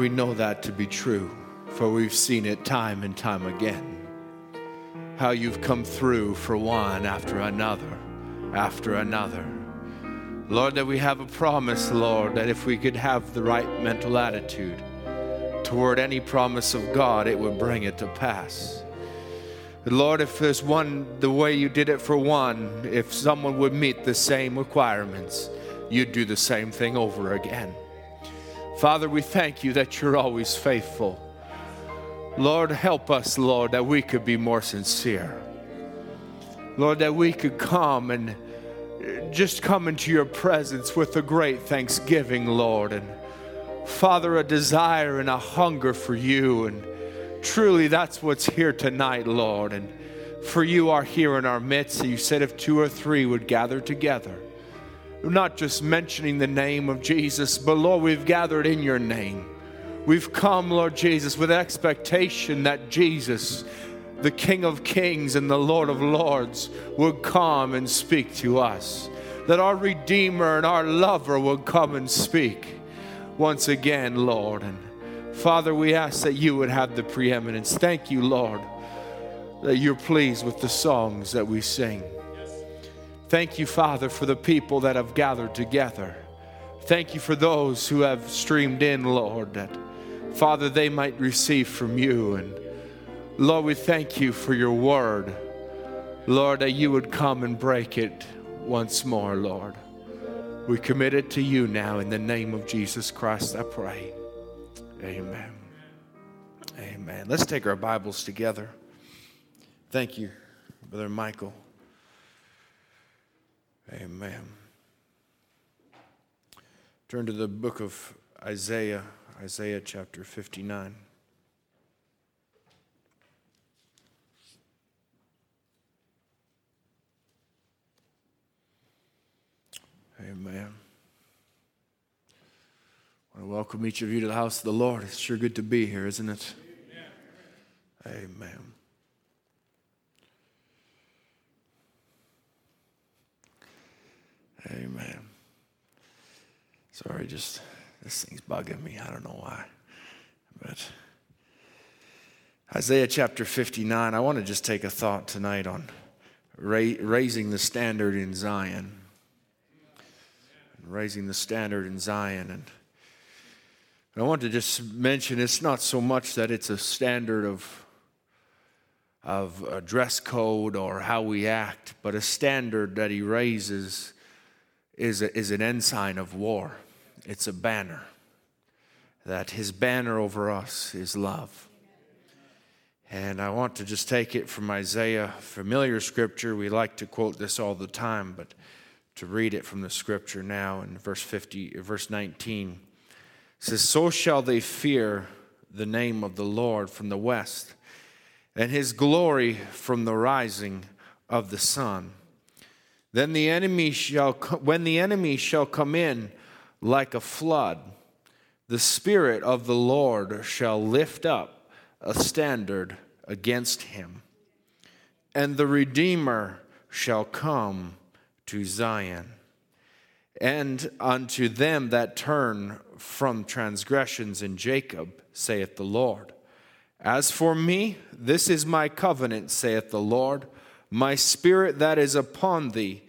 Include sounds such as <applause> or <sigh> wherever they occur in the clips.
we know that to be true, for we've seen it time and time again. How you've come through for one after another, after another. Lord, that we have a promise, Lord, that if we could have the right mental attitude toward any promise of God, it would bring it to pass. Lord, if there's one, the way you did it for one, if someone would meet the same requirements, you'd do the same thing over again. Father, we thank you that you're always faithful. Lord, help us, Lord, that we could be more sincere. Lord, that we could come and just come into your presence with a great thanksgiving, Lord. And Father, a desire and a hunger for you. And truly, that's what's here tonight, Lord. And for you are here in our midst. You said if two or three would gather together, not just mentioning the name of Jesus, but Lord, we've gathered in your name. We've come, Lord Jesus, with expectation that Jesus, the King of Kings and the Lord of Lords, would come and speak to us. That our Redeemer and our Lover would come and speak once again, Lord. And Father, we ask that you would have the preeminence. Thank you, Lord, that you're pleased with the songs that we sing. Thank you, Father, for the people that have gathered together. Thank you for those who have streamed in, Lord, that, Father, they might receive from you. And Lord, we thank you for your word. Lord, that you would come and break it once more, Lord. We commit it to you now in the name of Jesus Christ, I pray. Amen. Amen. Let's take our Bibles together. Thank you, Brother Michael. Amen. Turn to the book of Isaiah, Isaiah chapter 59. Amen. I want to welcome each of you to the house of the Lord. It's sure good to be here, isn't it? Amen. Amen. Amen. Sorry, just this thing's bugging me. I don't know why. But Isaiah chapter 59, I want to just take a thought tonight on raising the standard in Zion raising the standard in Zion. And I want to just mention it's not so much that it's a standard of, of a dress code or how we act, but a standard that he raises is, a, is an ensign of war. It's a banner. That his banner over us is love. And I want to just take it from Isaiah, familiar scripture. We like to quote this all the time, but to read it from the scripture now in verse 50 verse 19 it says so shall they fear the name of the lord from the west and his glory from the rising of the sun then the enemy shall when the enemy shall come in like a flood the spirit of the lord shall lift up a standard against him and the redeemer shall come to Zion. And unto them that turn from transgressions in Jacob, saith the Lord. As for me, this is my covenant, saith the Lord, my spirit that is upon thee,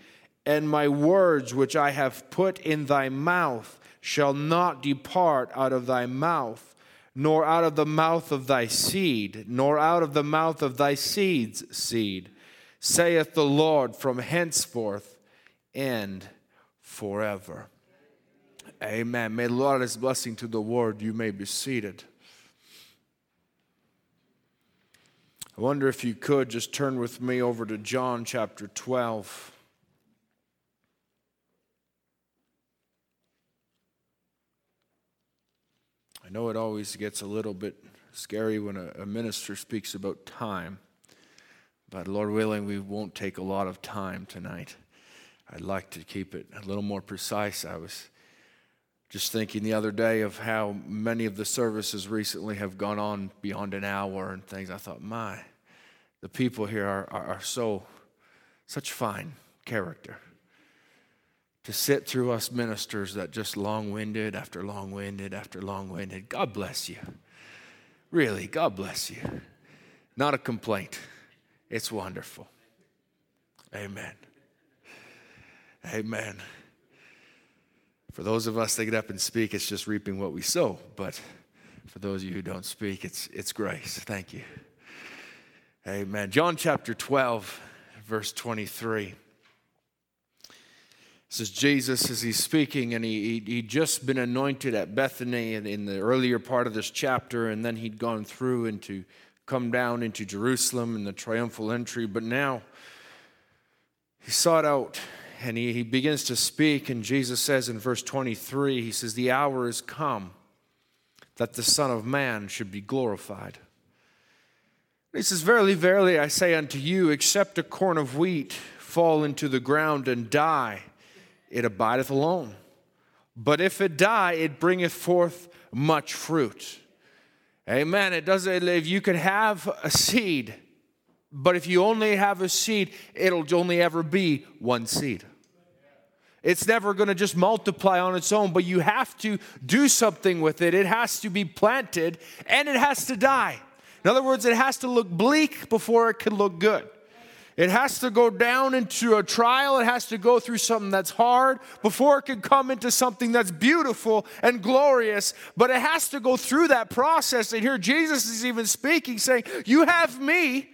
and my words which I have put in thy mouth shall not depart out of thy mouth, nor out of the mouth of thy seed, nor out of the mouth of thy seed's seed, saith the Lord, from henceforth and forever. Amen. May the Lord his blessing to the word. You may be seated. I wonder if you could just turn with me over to John chapter 12. I know it always gets a little bit scary when a, a minister speaks about time, but Lord willing, we won't take a lot of time tonight. I'd like to keep it a little more precise. I was just thinking the other day of how many of the services recently have gone on beyond an hour and things. I thought, my, the people here are, are, are so, such fine character. to sit through us ministers that just long winded after long winded after long winded. God bless you. Really, God bless you. Not a complaint. It's wonderful. Amen. Amen. For those of us that get up and speak, it's just reaping what we sow. But for those of you who don't speak, it's, it's grace. Thank you. Amen. John chapter 12, verse 23. This is Jesus as he's speaking, and he, he, he'd just been anointed at Bethany in, in the earlier part of this chapter, and then he'd gone through and to come down into Jerusalem in the triumphal entry. But now he sought out and he, he begins to speak, and Jesus says in verse 23, He says, The hour is come that the Son of Man should be glorified. He says, Verily, verily, I say unto you, except a corn of wheat fall into the ground and die, it abideth alone. But if it die, it bringeth forth much fruit. Amen. It doesn't, if you could have a seed, but if you only have a seed, it'll only ever be one seed. It's never going to just multiply on its own, but you have to do something with it. It has to be planted and it has to die. In other words, it has to look bleak before it can look good. It has to go down into a trial. It has to go through something that's hard before it can come into something that's beautiful and glorious. But it has to go through that process. And here Jesus is even speaking, saying, You have me.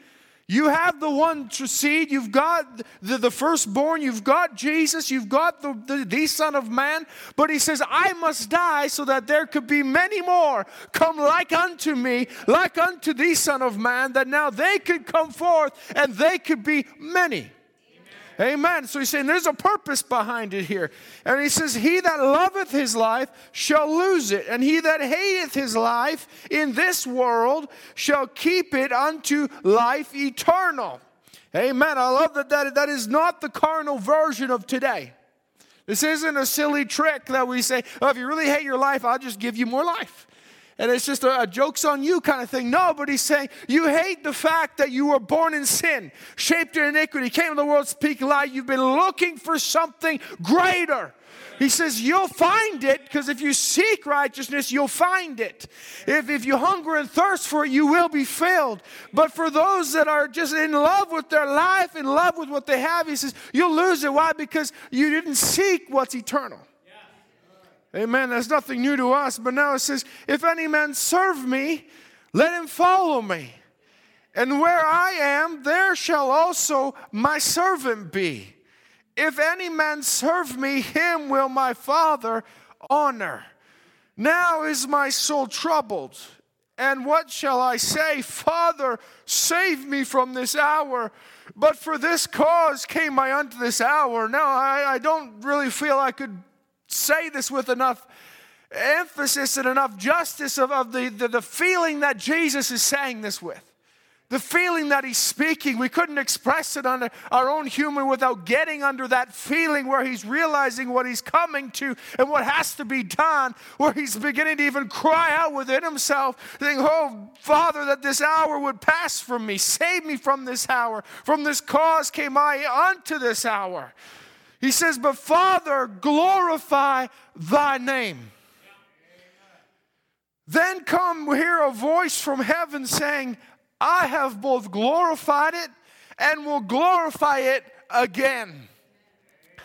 You have the one to seed, you've got the, the firstborn, you've got Jesus, you've got the, the, the Son of Man. But he says, I must die so that there could be many more come like unto me, like unto the Son of Man, that now they could come forth and they could be many. Amen. So he's saying there's a purpose behind it here. And he says, He that loveth his life shall lose it, and he that hateth his life in this world shall keep it unto life eternal. Amen. I love that that, that is not the carnal version of today. This isn't a silly trick that we say, oh, if you really hate your life, I'll just give you more life and it's just a, a, joke's on you kind of thing. No, but he's saying you hate the fact that you were born in sin, shaped in iniquity, came to the world speaking lie. You've been looking for something greater. He says, You'll find it because if you seek righteousness, you'll find it. If, if you hunger and thirst for it, you will be filled. But for those that are just in love with their life, in love with what they have, he says, You'll lose it. Why? Because you didn't seek what's eternal. Amen. That's nothing new to us. But now it says, If any man serve me, let him follow me. And where I am, there shall also my servant be. If any man serve me, him will my Father honor. Now is my soul troubled. And what shall I say? Father, save me from this hour. But for this cause came I unto this hour. Now I, I don't really feel I could say this with enough emphasis and enough justice of, of the, the, the feeling that Jesus is saying this with. The feeling that he's speaking, we couldn't express it on our own humor without getting under that feeling where he's realizing what he's coming to and what has to be done, where he's beginning to even cry out within himself, saying, Oh, Father, that this hour would pass from me. Save me from this hour. From this cause came I unto this hour. He says, But Father, glorify thy name. Then come hear a voice from heaven saying, I have both glorified it and will glorify it again.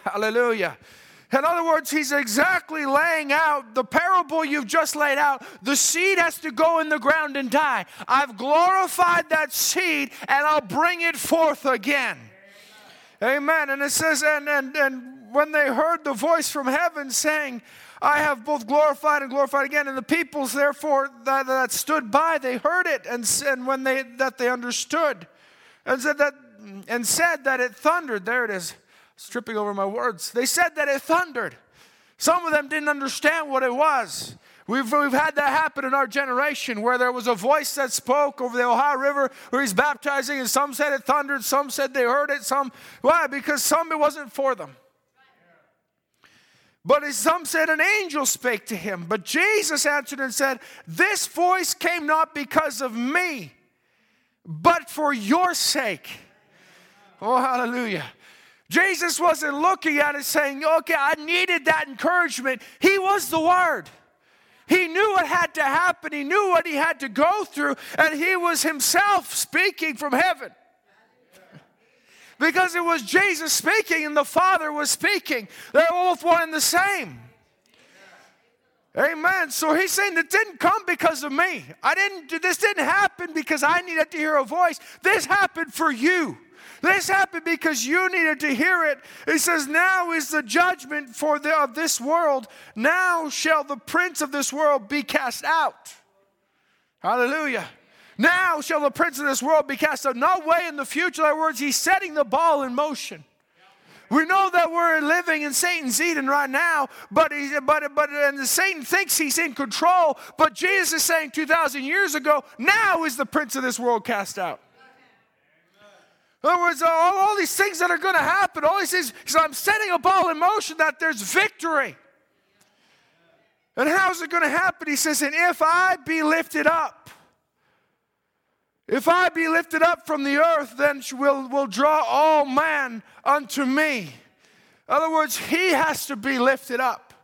Hallelujah. In other words, he's exactly laying out the parable you've just laid out. The seed has to go in the ground and die. I've glorified that seed and I'll bring it forth again. Amen. And it says, and, and, and when they heard the voice from heaven saying, I have both glorified and glorified again. And the peoples, therefore, that, that stood by, they heard it, and, and when they that they understood, and said that and said that it thundered. There it is. Stripping over my words. They said that it thundered. Some of them didn't understand what it was. We've, we've had that happen in our generation where there was a voice that spoke over the Ohio River where he's baptizing, and some said it thundered, some said they heard it, some, why? Because some it wasn't for them. But some said an angel spake to him. But Jesus answered and said, This voice came not because of me, but for your sake. Oh, hallelujah. Jesus wasn't looking at it saying, okay, I needed that encouragement. He was the Word. He knew what had to happen, he knew what he had to go through, and he was himself speaking from heaven. Because it was Jesus speaking and the Father was speaking. They're both one and the same. Amen. So he's saying it didn't come because of me. I didn't this didn't happen because I needed to hear a voice. This happened for you. This happened because you needed to hear it. It says, Now is the judgment for the, of this world. Now shall the prince of this world be cast out. Hallelujah. Now shall the prince of this world be cast out. No way in the future. In other words, he's setting the ball in motion. We know that we're living in Satan's Eden right now, but he, but but and Satan thinks he's in control. But Jesus is saying 2,000 years ago, now is the prince of this world cast out. In other words, all, all these things that are going to happen, all these things, so I'm setting a ball in motion that there's victory. And how's it going to happen? He says, and if I be lifted up, if I be lifted up from the earth, then will will draw all man unto me. In other words, he has to be lifted up.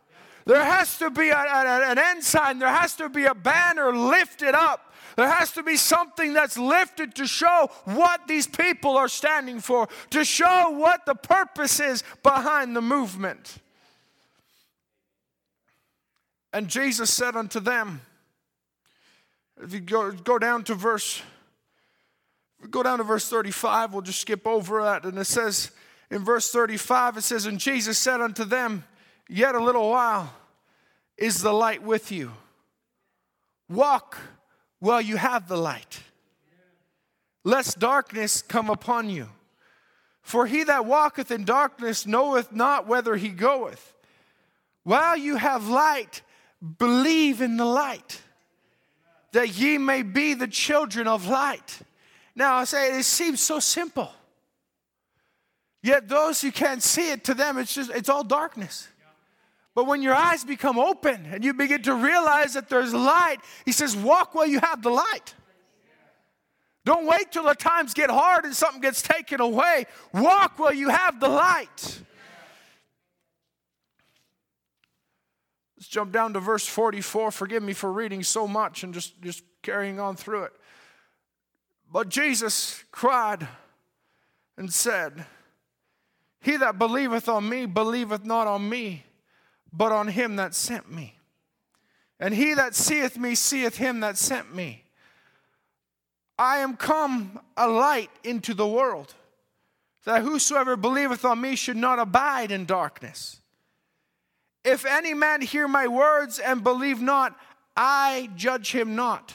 There has to be a, a, an ensign, there has to be a banner lifted up. There has to be something that's lifted to show what these people are standing for, to show what the purpose is behind the movement. And Jesus said unto them, if you go, go down to verse go down to verse 35, we'll just skip over that. And it says in verse 35, it says, And Jesus said unto them, Yet a little while is the light with you. Walk while you have the light, lest darkness come upon you. For he that walketh in darkness knoweth not whither he goeth. While you have light, believe in the light, that ye may be the children of light. Now, I say it seems so simple. Yet those who can't see it, to them, it's just, it's all darkness. But when your eyes become open and you begin to realize that there's light, he says, walk while you have the light. Don't wait till the times get hard and something gets taken away. Walk while you have the light. Let's jump down to verse 44. Forgive me for reading so much and just, just carrying on through it. But Jesus cried and said, He that believeth on me believeth not on me, but on him that sent me. And he that seeth me seeth him that sent me. I am come a light into the world, that whosoever believeth on me should not abide in darkness. If any man hear my words and believe not, I judge him not.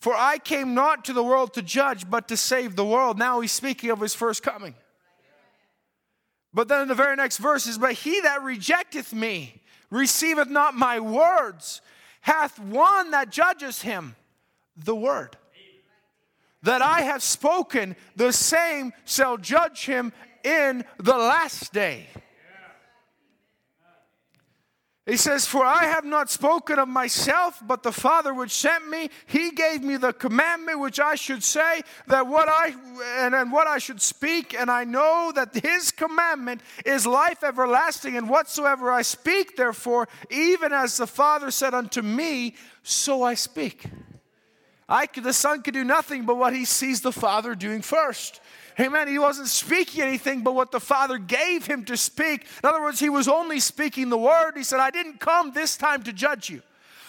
For I came not to the world to judge, but to save the world. Now he's speaking of his first coming. But then in the very next verse is, But he that rejecteth me receiveth not my words, hath one that judges him, the word. That I have spoken, the same shall judge him in the last day. He says, For I have not spoken of myself, but the Father which sent me, he gave me the commandment which I should say, that what I and, and what I should speak, and I know that his commandment is life everlasting, and whatsoever I speak, therefore, even as the Father said unto me, so I speak. I, the Son could do nothing but what he sees the Father doing first. Amen. He wasn't speaking anything but what the Father gave him to speak. In other words, he was only speaking the word. He said, I didn't come this time to judge you.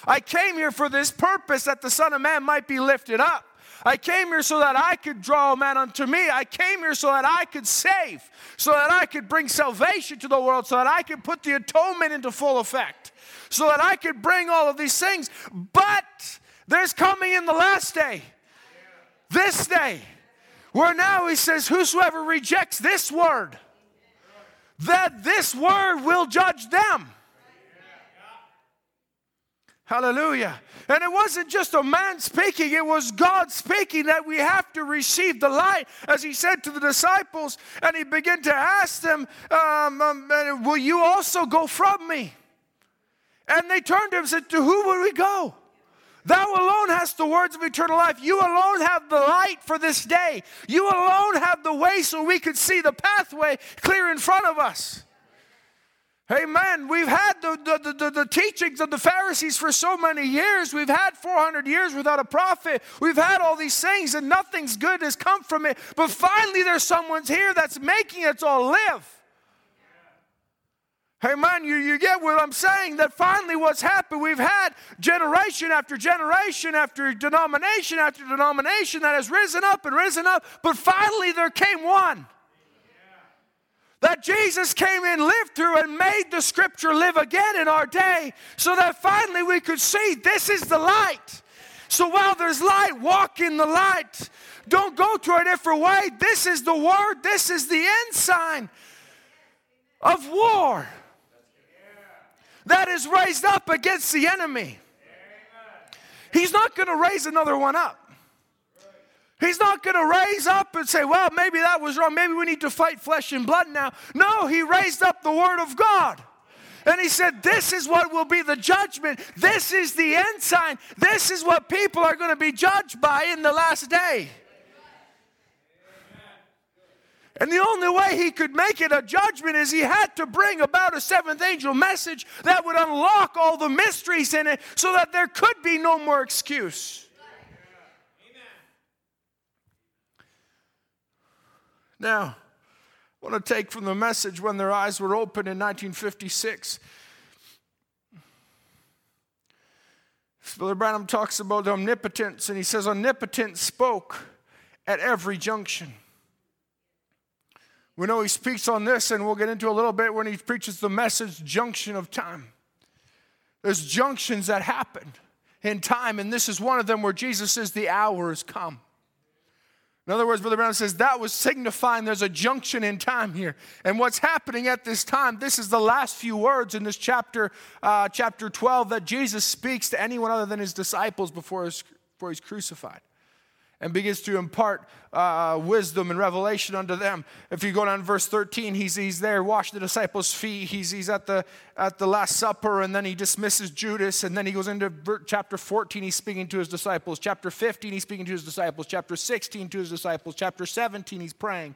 I came here for this purpose that the Son of Man might be lifted up. I came here so that I could draw man unto me. I came here so that I could save, so that I could bring salvation to the world, so that I could put the atonement into full effect, so that I could bring all of these things. But there's coming in the last day, this day, where now he says, Whosoever rejects this word, that this word will judge them. Hallelujah. And it wasn't just a man speaking, it was God speaking that we have to receive the light, as he said to the disciples. And he began to ask them, um, um, Will you also go from me? And they turned to him and said, To who will we go? Thou alone hast the words of eternal life. You alone have the light for this day. You alone have the way so we could see the pathway clear in front of us. Amen. We've had the, the, the, the, teachings of the Pharisees for so many years. We've had 400 years without a prophet. We've had all these things, and nothing's good has come from it. But finally, there's someone's here that's making it all live. Hey man, you, you get what I'm saying? That finally what's happened, we've had generation after generation after denomination after denomination that has risen up and risen up, but finally there came one. That Jesus came in, lived through, and made the scripture live again in our day so that finally we could see this is the light. So while there's light, walk in the light. Don't go to a different way. This is the word, this is the ensign of war that is raised up against the enemy. He's not going to raise another one up. He's not going to raise up and say, well, maybe that was wrong. Maybe we need to fight flesh and blood now. No, he raised up the Word of God. And he said, This is what will be the judgment. This is the ensign. This is what people are going to be judged by in the last day. And the only way he could make it a judgment is he had to bring about a seventh angel message that would unlock all the mysteries in it so that there could be no more excuse. Now, I want to take from the message when their eyes were open in 1956. Brother Branham talks about omnipotence, and he says, Omnipotence spoke at every junction. We know he speaks on this, and we'll get into a little bit when he preaches the message junction of time. There's junctions that happen in time, and this is one of them where Jesus says, The hour has come. In other words, Brother Branham says that was signifying there's a junction in time here. And what's happening at this time, this is the last few words in this chapter, uh, chapter 12, that Jesus speaks to anyone other than his disciples before, before he's crucified and begins to impart uh, wisdom and revelation unto them. If you go down verse 13, he's, he's there, wash the disciples' feet. He's, he's at, the, at the Last Supper, and then he dismisses Judas. And then he goes into chapter 14, he's speaking to his disciples. Chapter 15, he's speaking to his disciples. Chapter 16, to his disciples. Chapter 17, he's praying.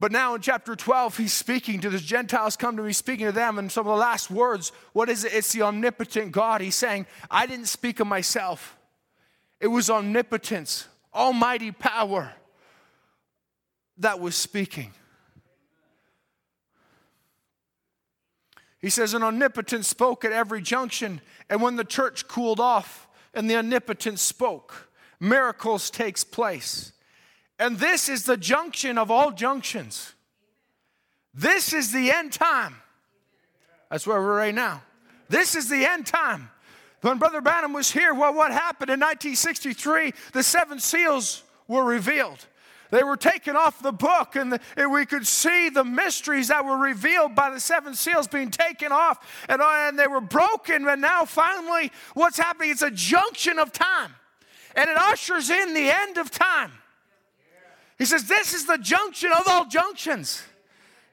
But now in chapter 12, he's speaking to the Gentiles come to me, speaking to them, and some of the last words, what is it? It's the omnipotent God. He's saying, I didn't speak of myself. It was omnipotence, almighty power that was speaking. He says, an omnipotent spoke at every junction, and when the church cooled off and the omnipotent spoke, miracles takes place. And this is the junction of all junctions. This is the end time. That's where we're right now. This is the end time. When Brother Branham was here, well, what happened in 1963? The seven seals were revealed. They were taken off the book, and, we could see the mysteries that were revealed by the seven seals being taken off, and, uh, and they were broken. And now, finally, what's happening? It's a junction of time, and it ushers in the end of time. He says, This is the junction of all junctions.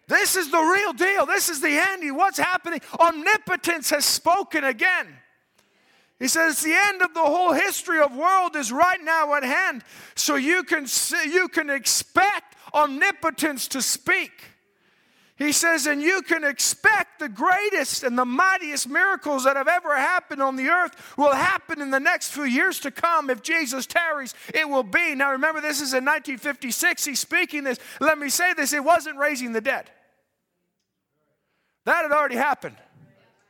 This is the real deal. This is the end. What's happening? Omnipotence has spoken again. He says the end of the whole history of world is right now at hand. So you can see, you can expect omnipotence to speak. He says, and you can expect the greatest and the mightiest miracles that have ever happened on the earth will happen in the next few years to come. If Jesus tarries, it will be. Now remember, this is in 1956. He's speaking this. Let me say this it wasn't raising the dead, that had already happened.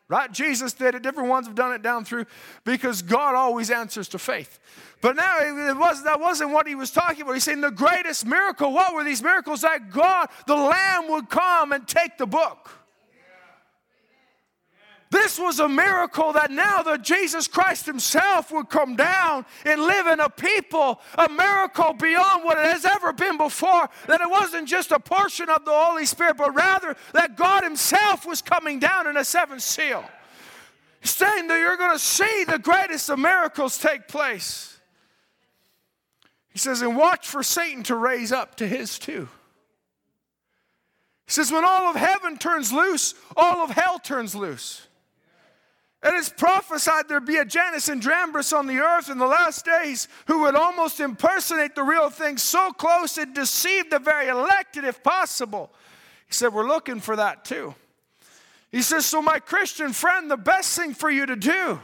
Right? Jesus did it. Different ones have done it down through because God always answers to faith. But now it was, that wasn't what he was talking about. He's saying the greatest miracle. What were these miracles? That God, the Lamb, would come and take the book. This was a miracle that now that Jesus Christ Himself would come down and live in a people, a miracle beyond what it has ever been before. That it wasn't just a portion of the Holy Spirit, but rather that God Himself was coming down in a seventh seal. saying that you're going to see the greatest of miracles take place. He says, and watch for Satan to raise up to his too. He says, when all of heaven turns loose, all of hell turns loose. And it's prophesied there'd be a Jannes and Jambres on the earth in the last days who would almost impersonate the real thing so close it deceived the very elected if possible. He said, We're looking for that too. He says, So, my Christian friend, the best thing for you to do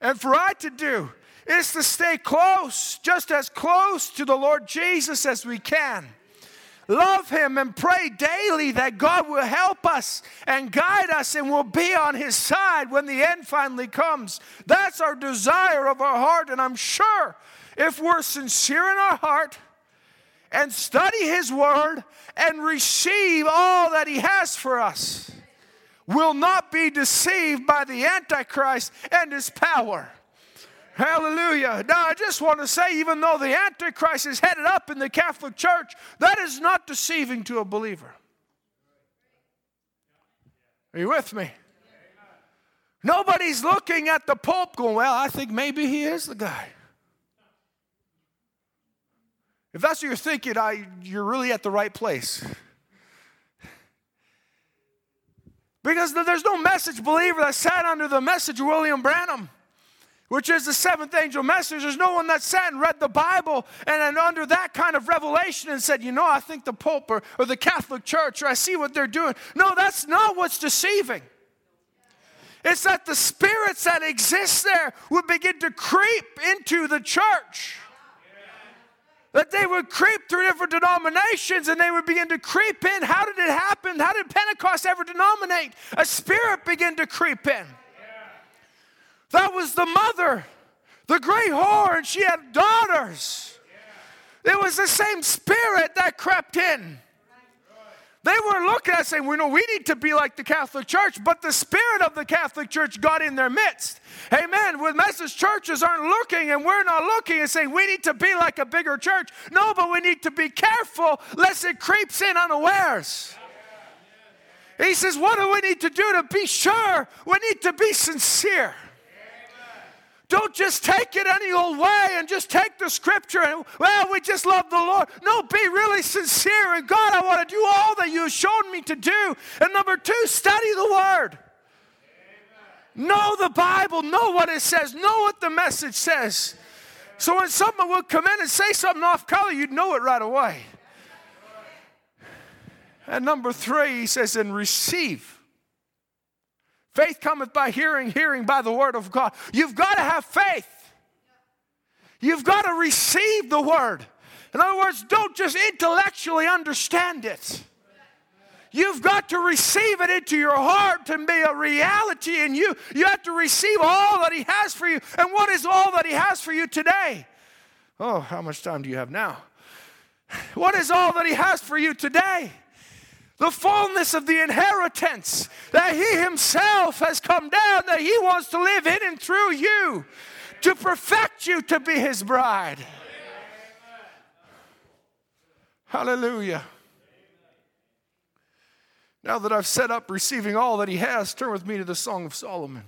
and for I to do is to stay close, just as close to the Lord Jesus as we can. Love Him and pray daily that God will help us and guide us and will be on His side when the end finally comes. That's our desire of our heart, and I'm sure if we're sincere in our heart and study His Word and receive all that He has for us, we'll not be deceived by the Antichrist and his power. Hallelujah. Now, I just want to say, even though the Antichrist is headed up in the Catholic Church, that is not deceiving to a believer. Are you with me? Nobody's looking at the Pope going, Well, I think maybe he is the guy. If that's what you're thinking, I, you're really at the right place. Because there's no message believer that sat under the message of William Branham which is the seventh angel message. There's no one that sat and read the Bible and, and under that kind of revelation and said, you know, I think the Pope or, or the Catholic Church or I see what they're doing. No, that's not what's deceiving. It's that the spirits that exist there would begin to creep into the church. That they would creep through different denominations and they would begin to creep in. How did it happen? How did Pentecost ever denominate? A spirit began to creep in. That was the mother, the great whore, and she had daughters. It was the same spirit that crept in. They were looking at saying, we know we need to be like the Catholic Church, but the spirit of the Catholic Church got in their midst. Amen. When message churches aren't looking and we're not looking and saying we need to be like a bigger church. No, but we need to be careful lest it creeps in unawares. He says, What do we need to do to be sure? We need to be sincere. Don't just take it any old way and just take the scripture and, well, we just love the Lord. No, be really sincere. And God, I want to do all that you have shown me to do. And number two, study the Word. Amen. Know the Bible, know what it says, know what the message says. So when someone would come in and say something off color, you'd know it right away. And number three, he says, and receive. Faith cometh by hearing, hearing by the word of God. You've got to have faith. You've got to receive the word. In other words, don't just intellectually understand it. You've got to receive it into your heart to be a reality in you. You have to receive all that He has for you. And what is all that He has for you today? Oh, how much time do you have now? What is all that He has for you today? The fullness of the inheritance that He Himself has come down, that He wants to live in and through you to perfect you to be His bride. Hallelujah. Now that I've set up receiving all that He has, turn with me to the Song of Solomon.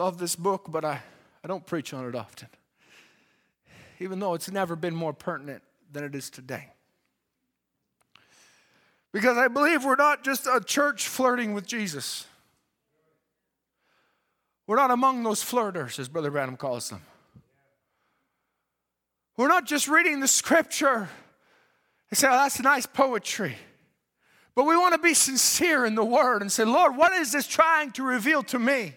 Love this book, but I, I don't preach on it often, even though it's never been more pertinent than it is today. Because I believe we're not just a church flirting with Jesus. We're not among those flirters, as Brother Branham calls them. We're not just reading the scripture and say, oh, that's nice poetry. But we want to be sincere in the word and say, Lord, what is this trying to reveal to me?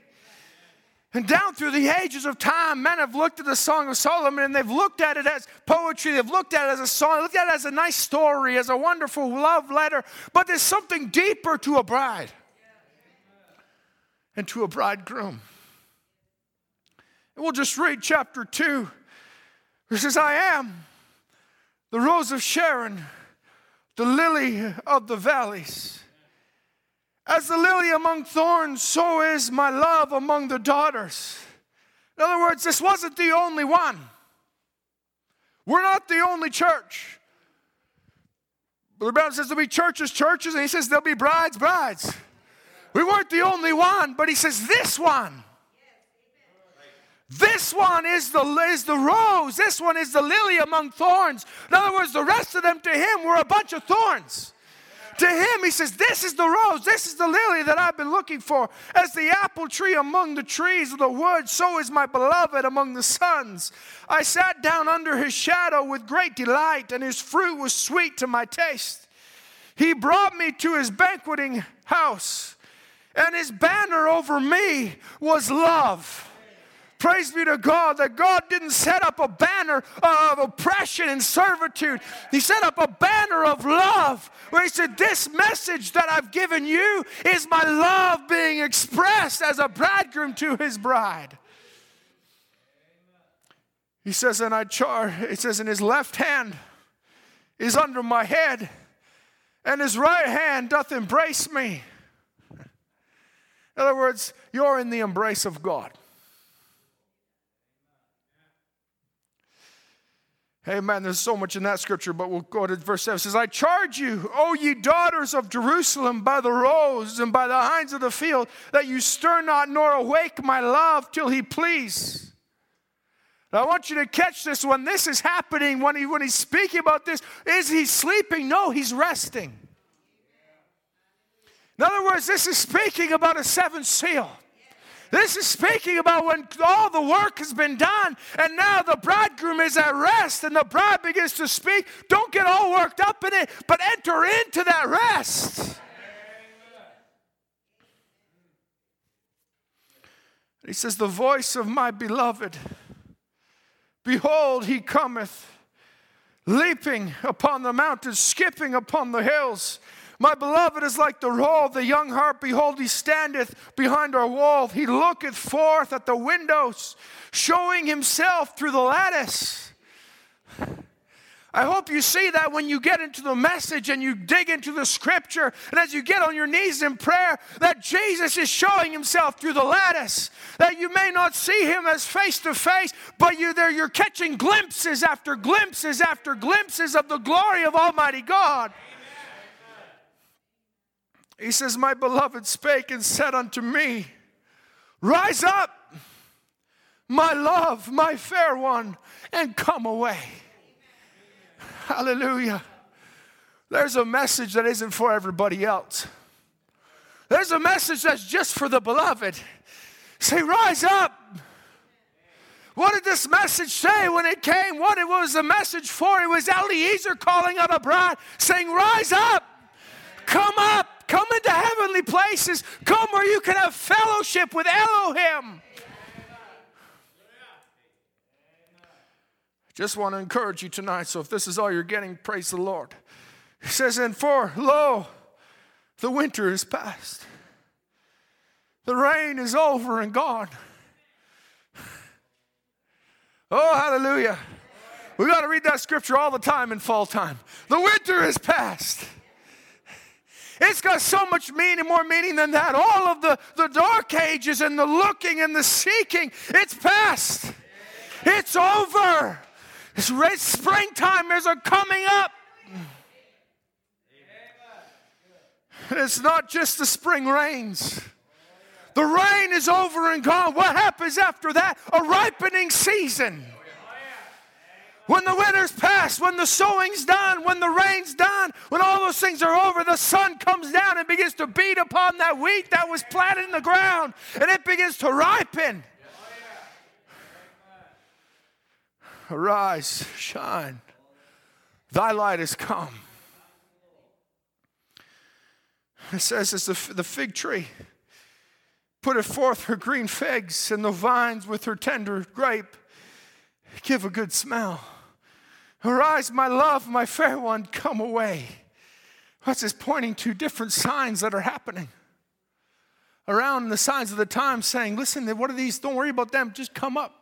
And down through the ages of time, men have looked at the Song of Solomon and they've looked at it as poetry, they've looked at it as a song, looked at it as a nice story, as a wonderful love letter. But there's something deeper to a bride and to a bridegroom. And we'll just read chapter 2. It says, I am the rose of Sharon, the lily of the valleys. As the lily among thorns, so is my love among the daughters. In other words, this wasn't the only one. We're not the only church. Brother Branham says there'll be churches, churches, and he says there'll be brides, brides. We weren't the only one, but he says this one. This one is the, is the rose. This one is the lily among thorns. In other words, the rest of them to him were a bunch of thorns. To him, he says, This is the rose, this is the lily that I've been looking for. As the apple tree among the trees of the wood, so is my beloved among the sons. I sat down under his shadow with great delight, and his fruit was sweet to my taste. He brought me to his banqueting house, and his banner over me was love. Praise be to God that God didn't set up a banner of oppression and servitude. He set up a banner of love where He said, This message that I've given you is my love being expressed as a bridegroom to his bride. He says, and I char, it says, in his left hand is under my head, and his right hand doth embrace me. In other words, you're in the embrace of God. Amen. There's so much in that scripture, but we'll go to verse 7. It says, I charge you, O ye daughters of Jerusalem, by the roes and by the hinds of the field, that you stir not nor awake my love till he please. Now, I want you to catch this when this is happening, when, he, when he's speaking about this. Is he sleeping? No, he's resting. In other words, this is speaking about a seventh seal. This is speaking about when all the work has been done and now the bridegroom is at rest and the bride begins to speak. Don't get all worked up in it, but enter into that rest. He says, The voice of my beloved, behold, he cometh, leaping upon the mountains, skipping upon the hills. My beloved is like the roll of the young harp. Behold, he standeth behind our wall. He looketh forth at the windows, showing himself through the lattice. I hope you see that when you get into the message and you dig into the scripture, and as you get on your knees in prayer, that Jesus is showing himself through the lattice. That you may not see him as face to face, but you're there, you're catching glimpses after glimpses after glimpses of the glory of Almighty God. He says, My beloved spake and said unto me, Rise up, my love, my fair one, and come away. Hallelujah. There's a message that isn't for everybody else. There's a message that's just for the beloved. Say, rise up. What did this message say when it came? What it was the message for? It was Eliezer calling out a bride, saying, Rise up, come up, Come into heavenly places. Come where you can have fellowship with Elohim. Just want to encourage you tonight. So if this is all you're getting, praise the Lord. He says, And for lo, the winter is past, the rain is over and gone. Oh, hallelujah. We got to read that scripture all the time in fall time. The winter is past. It's got so much meaning, more meaning than that. All of the, the dark ages and the looking and the seeking, it's past. It's over. It's red springtime is coming up. And it's not just the spring rains. The rain is over and gone. What happens after that? A ripening season. When the winter's past, when the sowing's done, when the rain's done, when all those things are over, the sun comes down and begins to beat upon that wheat that was planted in the ground and it begins to ripen. Arise, shine. Thy light has come. It says it's the, the fig tree putteth forth her green figs, and the vines with her tender grape give a good smell. Arise, my love, my fair one, come away. What's this pointing to? Different signs that are happening around the signs of the times saying, listen, what are these? Don't worry about them, just come up.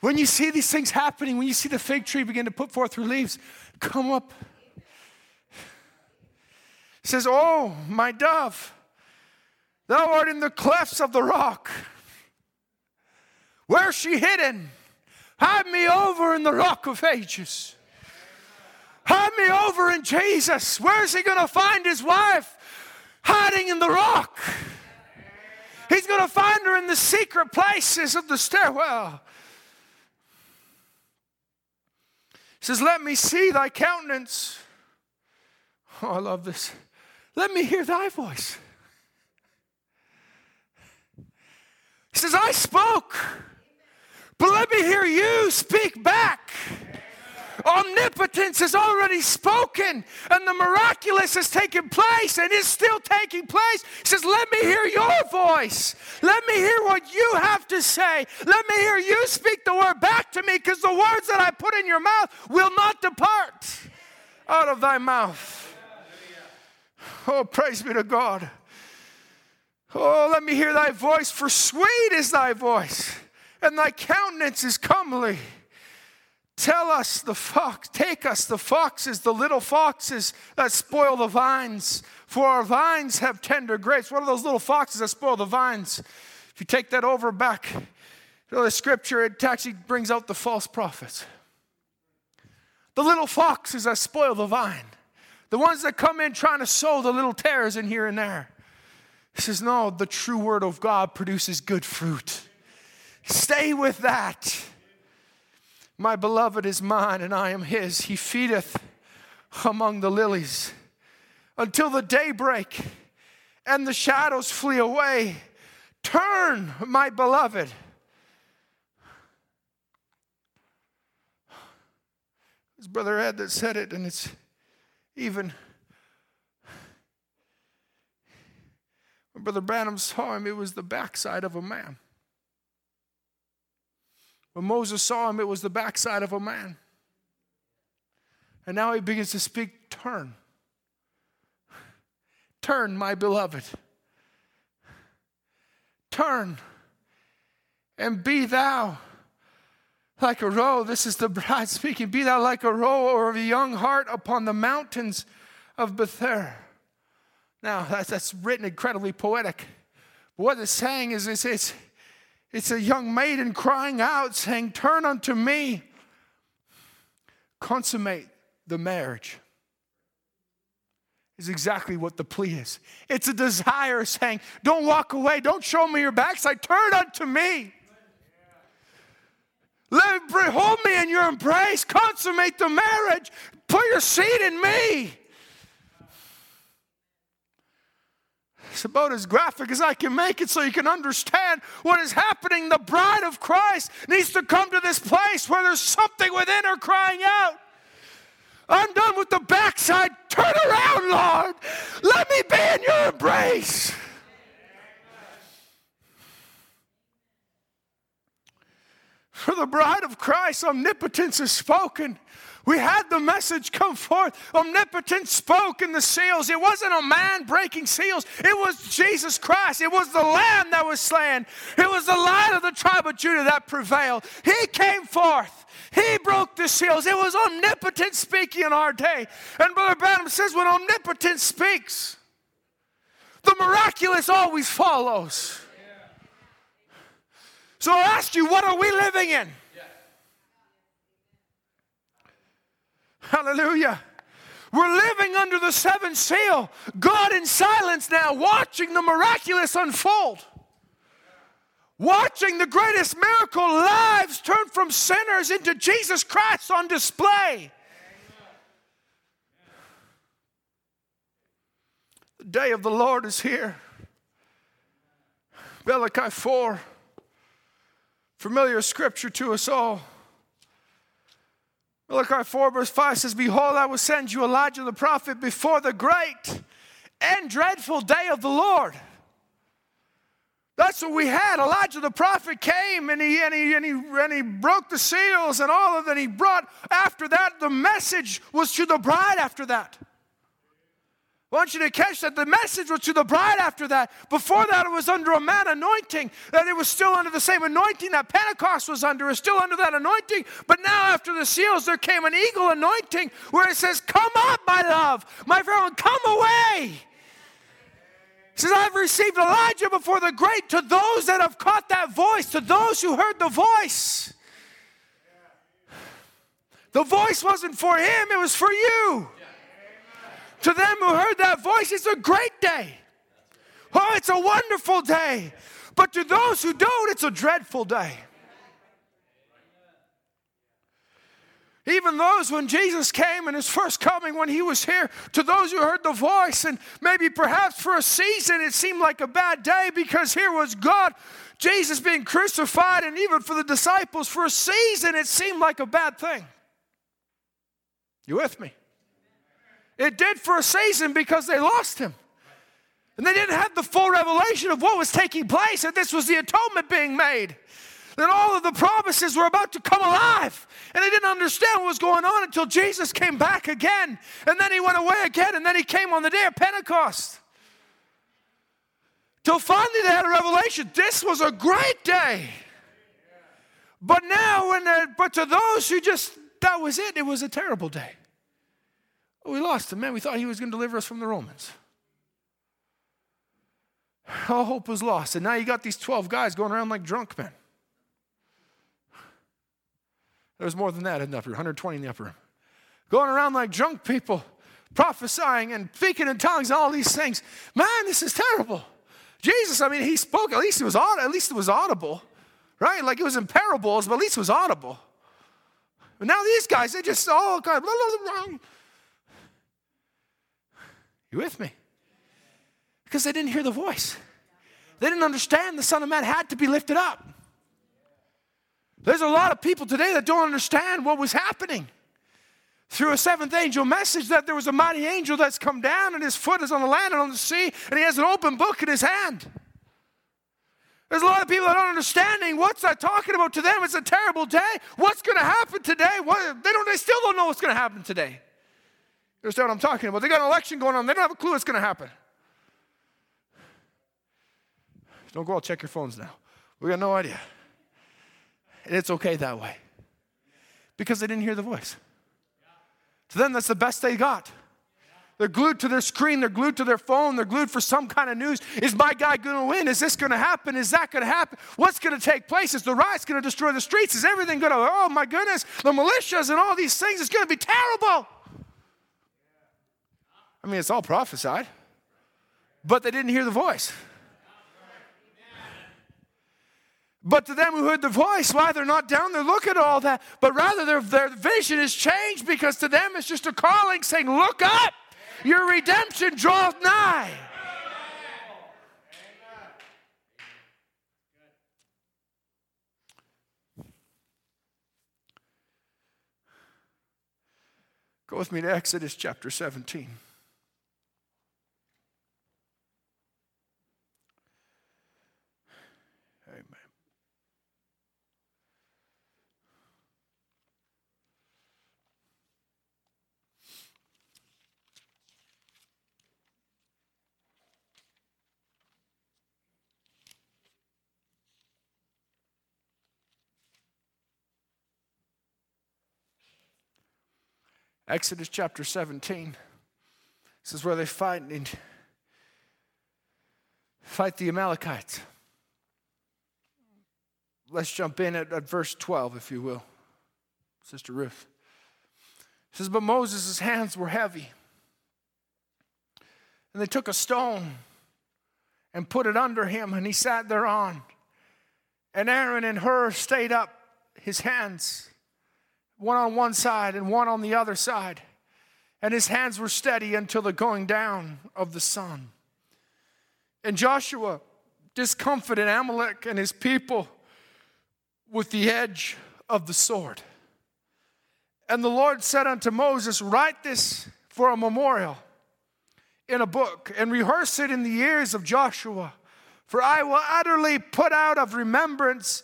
When you see these things happening, when you see the fig tree begin to put forth her leaves, come up. He says, Oh, my dove, thou art in the clefts of the rock. Where's she hidden? Hide me over in the rock of ages. Hide me over in Jesus. Where's he going to find his wife? Hiding in the rock. He's going to find her in the secret places of the stairwell. He says, Let me see thy countenance. Oh, I love this. Let me hear thy voice. He says, I spoke, but let me hear you speak back. Omnipotence has already spoken, and the miraculous has taken place and is still taking place. He says, Let me hear your voice. Let me hear what you have to say. Let me hear you speak the word back to me, because the words that I put in your mouth will not depart out of thy mouth. Oh, praise be to God. Oh, let me hear thy voice, for sweet is thy voice, and thy countenance is comely. Tell us the fox, take us the foxes, the little foxes that spoil the vines, for our vines have tender grapes. What are those little foxes that spoil the vines? If you take that over back to the scripture, it actually brings out the false prophets. The little foxes that spoil the vine, the ones that come in trying to sow the little tares in here and there. He says, No, the true word of God produces good fruit. Stay with that. My beloved is mine, and I am his. He feedeth among the lilies until the daybreak and the shadows flee away. Turn, my beloved. It's Brother Ed that said it, and it's even when Brother Branham saw him, it was the backside of a man. When Moses saw him, it was the backside of a man. And now he begins to speak turn. Turn, my beloved. Turn and be thou like a roe. This is the bride speaking. Be thou like a roe or of a young hart upon the mountains of Bether. Now, that's, that's written incredibly poetic. But what it's saying is it's, it's, it's a young maiden crying out, saying, Turn unto me, consummate the marriage. Is exactly what the plea is. It's a desire saying, Don't walk away, don't show me your backside, turn unto me. Let hold me in your embrace, consummate the marriage, put your seed in me. About as graphic as I can make it so you can understand what is happening. The bride of Christ needs to come to this place where there's something within her crying out. I'm done with the backside. Turn around, Lord. Let me be in your embrace. For the bride of Christ, omnipotence is spoken. We had the message come forth. Omnipotence spoke in the seals. It wasn't a man breaking seals, it was Jesus Christ. It was the Lamb that was slain. It was the Lion of the tribe of Judah that prevailed. He came forth. He broke the seals. It was omnipotence speaking in our day. And Brother Branham says when omnipotence speaks, the miraculous always follows. So I ask you, what are we living in? Hallelujah. We're living under the seventh seal. God in silence now, watching the miraculous unfold. Watching the greatest miracle lives turn from sinners into Jesus Christ on display. The day of the Lord is here. Malachi 4, familiar scripture to us all. Malachi 4, verse 5 says, Behold, I will send you Elijah the prophet before the great and dreadful day of the Lord. That's what we had. Elijah the prophet came and he, and he, and he, and he broke the seals and all of that. He brought, after that, the message was to the bride after that. I want you to catch that the message was to the bride after that. Before that, it was under a man anointing, that it was still under the same anointing that Pentecost was under, is still under that anointing. But now, after the seals, there came an eagle anointing where it says, Come up, my love, my friend, come away. He says, I've received Elijah before the great to those that have caught that voice, to those who heard the voice. The voice wasn't for him, it was for you. To them who heard that voice, it's a great day. Oh, it's a wonderful day. But to those who don't, it's a dreadful day. Even those when Jesus came in his first coming, when he was here, to those who heard the voice, and maybe perhaps for a season it seemed like a bad day because here was God, Jesus being crucified, and even for the disciples, for a season it seemed like a bad thing. You with me? It did for a season because they lost him. And they didn't have the full revelation of what was taking place, that this was the atonement being made that all of the promises were about to come alive. And they didn't understand what was going on until Jesus came back again. And then he went away again. And then he came on the day of Pentecost. Till finally they had a revelation. This was a great day. But now, when but to those who just, that was it, it was a terrible day. We lost him, man. We thought he was going to deliver us from the Romans. All hope was lost. And now you got these 12 guys going around like drunk men. There was more than that in the upper 120 in the upper room. Going around like drunk people, prophesying and speaking in tongues and all these things. Man, this is terrible. Jesus, I mean, he spoke, at least it was at least it was audible, right? Like it was in parables, but at least it was audible. But now these guys, they just all kind of blah, blah, blah. You with me? Because they didn't hear the voice. They didn't understand the Son of Man had to be lifted up. There's a lot of people today that don't understand what was happening. Through a seventh angel message, that there was a mighty angel that's come down, and his foot is on the land and on the sea, and he has an open book in his hand. There's a lot of people that aren't understanding what's that talking about to them. It's a terrible day. What's going to happen today? What, they don't. They still don't know what's going to happen today. Understand what I'm talking about? They got an election going on. They don't have a clue what's going to happen. Don't go out check your phones now. We got no idea. And it's okay that way. Because they didn't hear the voice. To them, that's the best they got. They're glued to their screen, they're glued to their phone, they're glued for some kind of news. Is my guy going to win? Is this going to happen? Is that going to happen? What's going to take place? Is the riots going to destroy the streets? Is everything going to, oh my goodness, the militias and all these things, it's going to be terrible. I mean, it's all prophesied, but they didn't hear the voice. But to them who heard the voice, why they're not down there looking at all that, but rather their, their vision is changed because to them it's just a calling saying, Look up, your redemption draws nigh. Go with me to Exodus chapter 17. Exodus chapter 17. This is where they fight and fight the Amalekites. Let's jump in at, at verse 12, if you will, Sister Ruth. It says, But Moses' hands were heavy. And they took a stone and put it under him, and he sat thereon. And Aaron and Hur stayed up his hands one on one side and one on the other side. And his hands were steady until the going down of the sun. And Joshua discomfited Amalek and his people with the edge of the sword. And the Lord said unto Moses, Write this for a memorial in a book and rehearse it in the ears of Joshua. For I will utterly put out of remembrance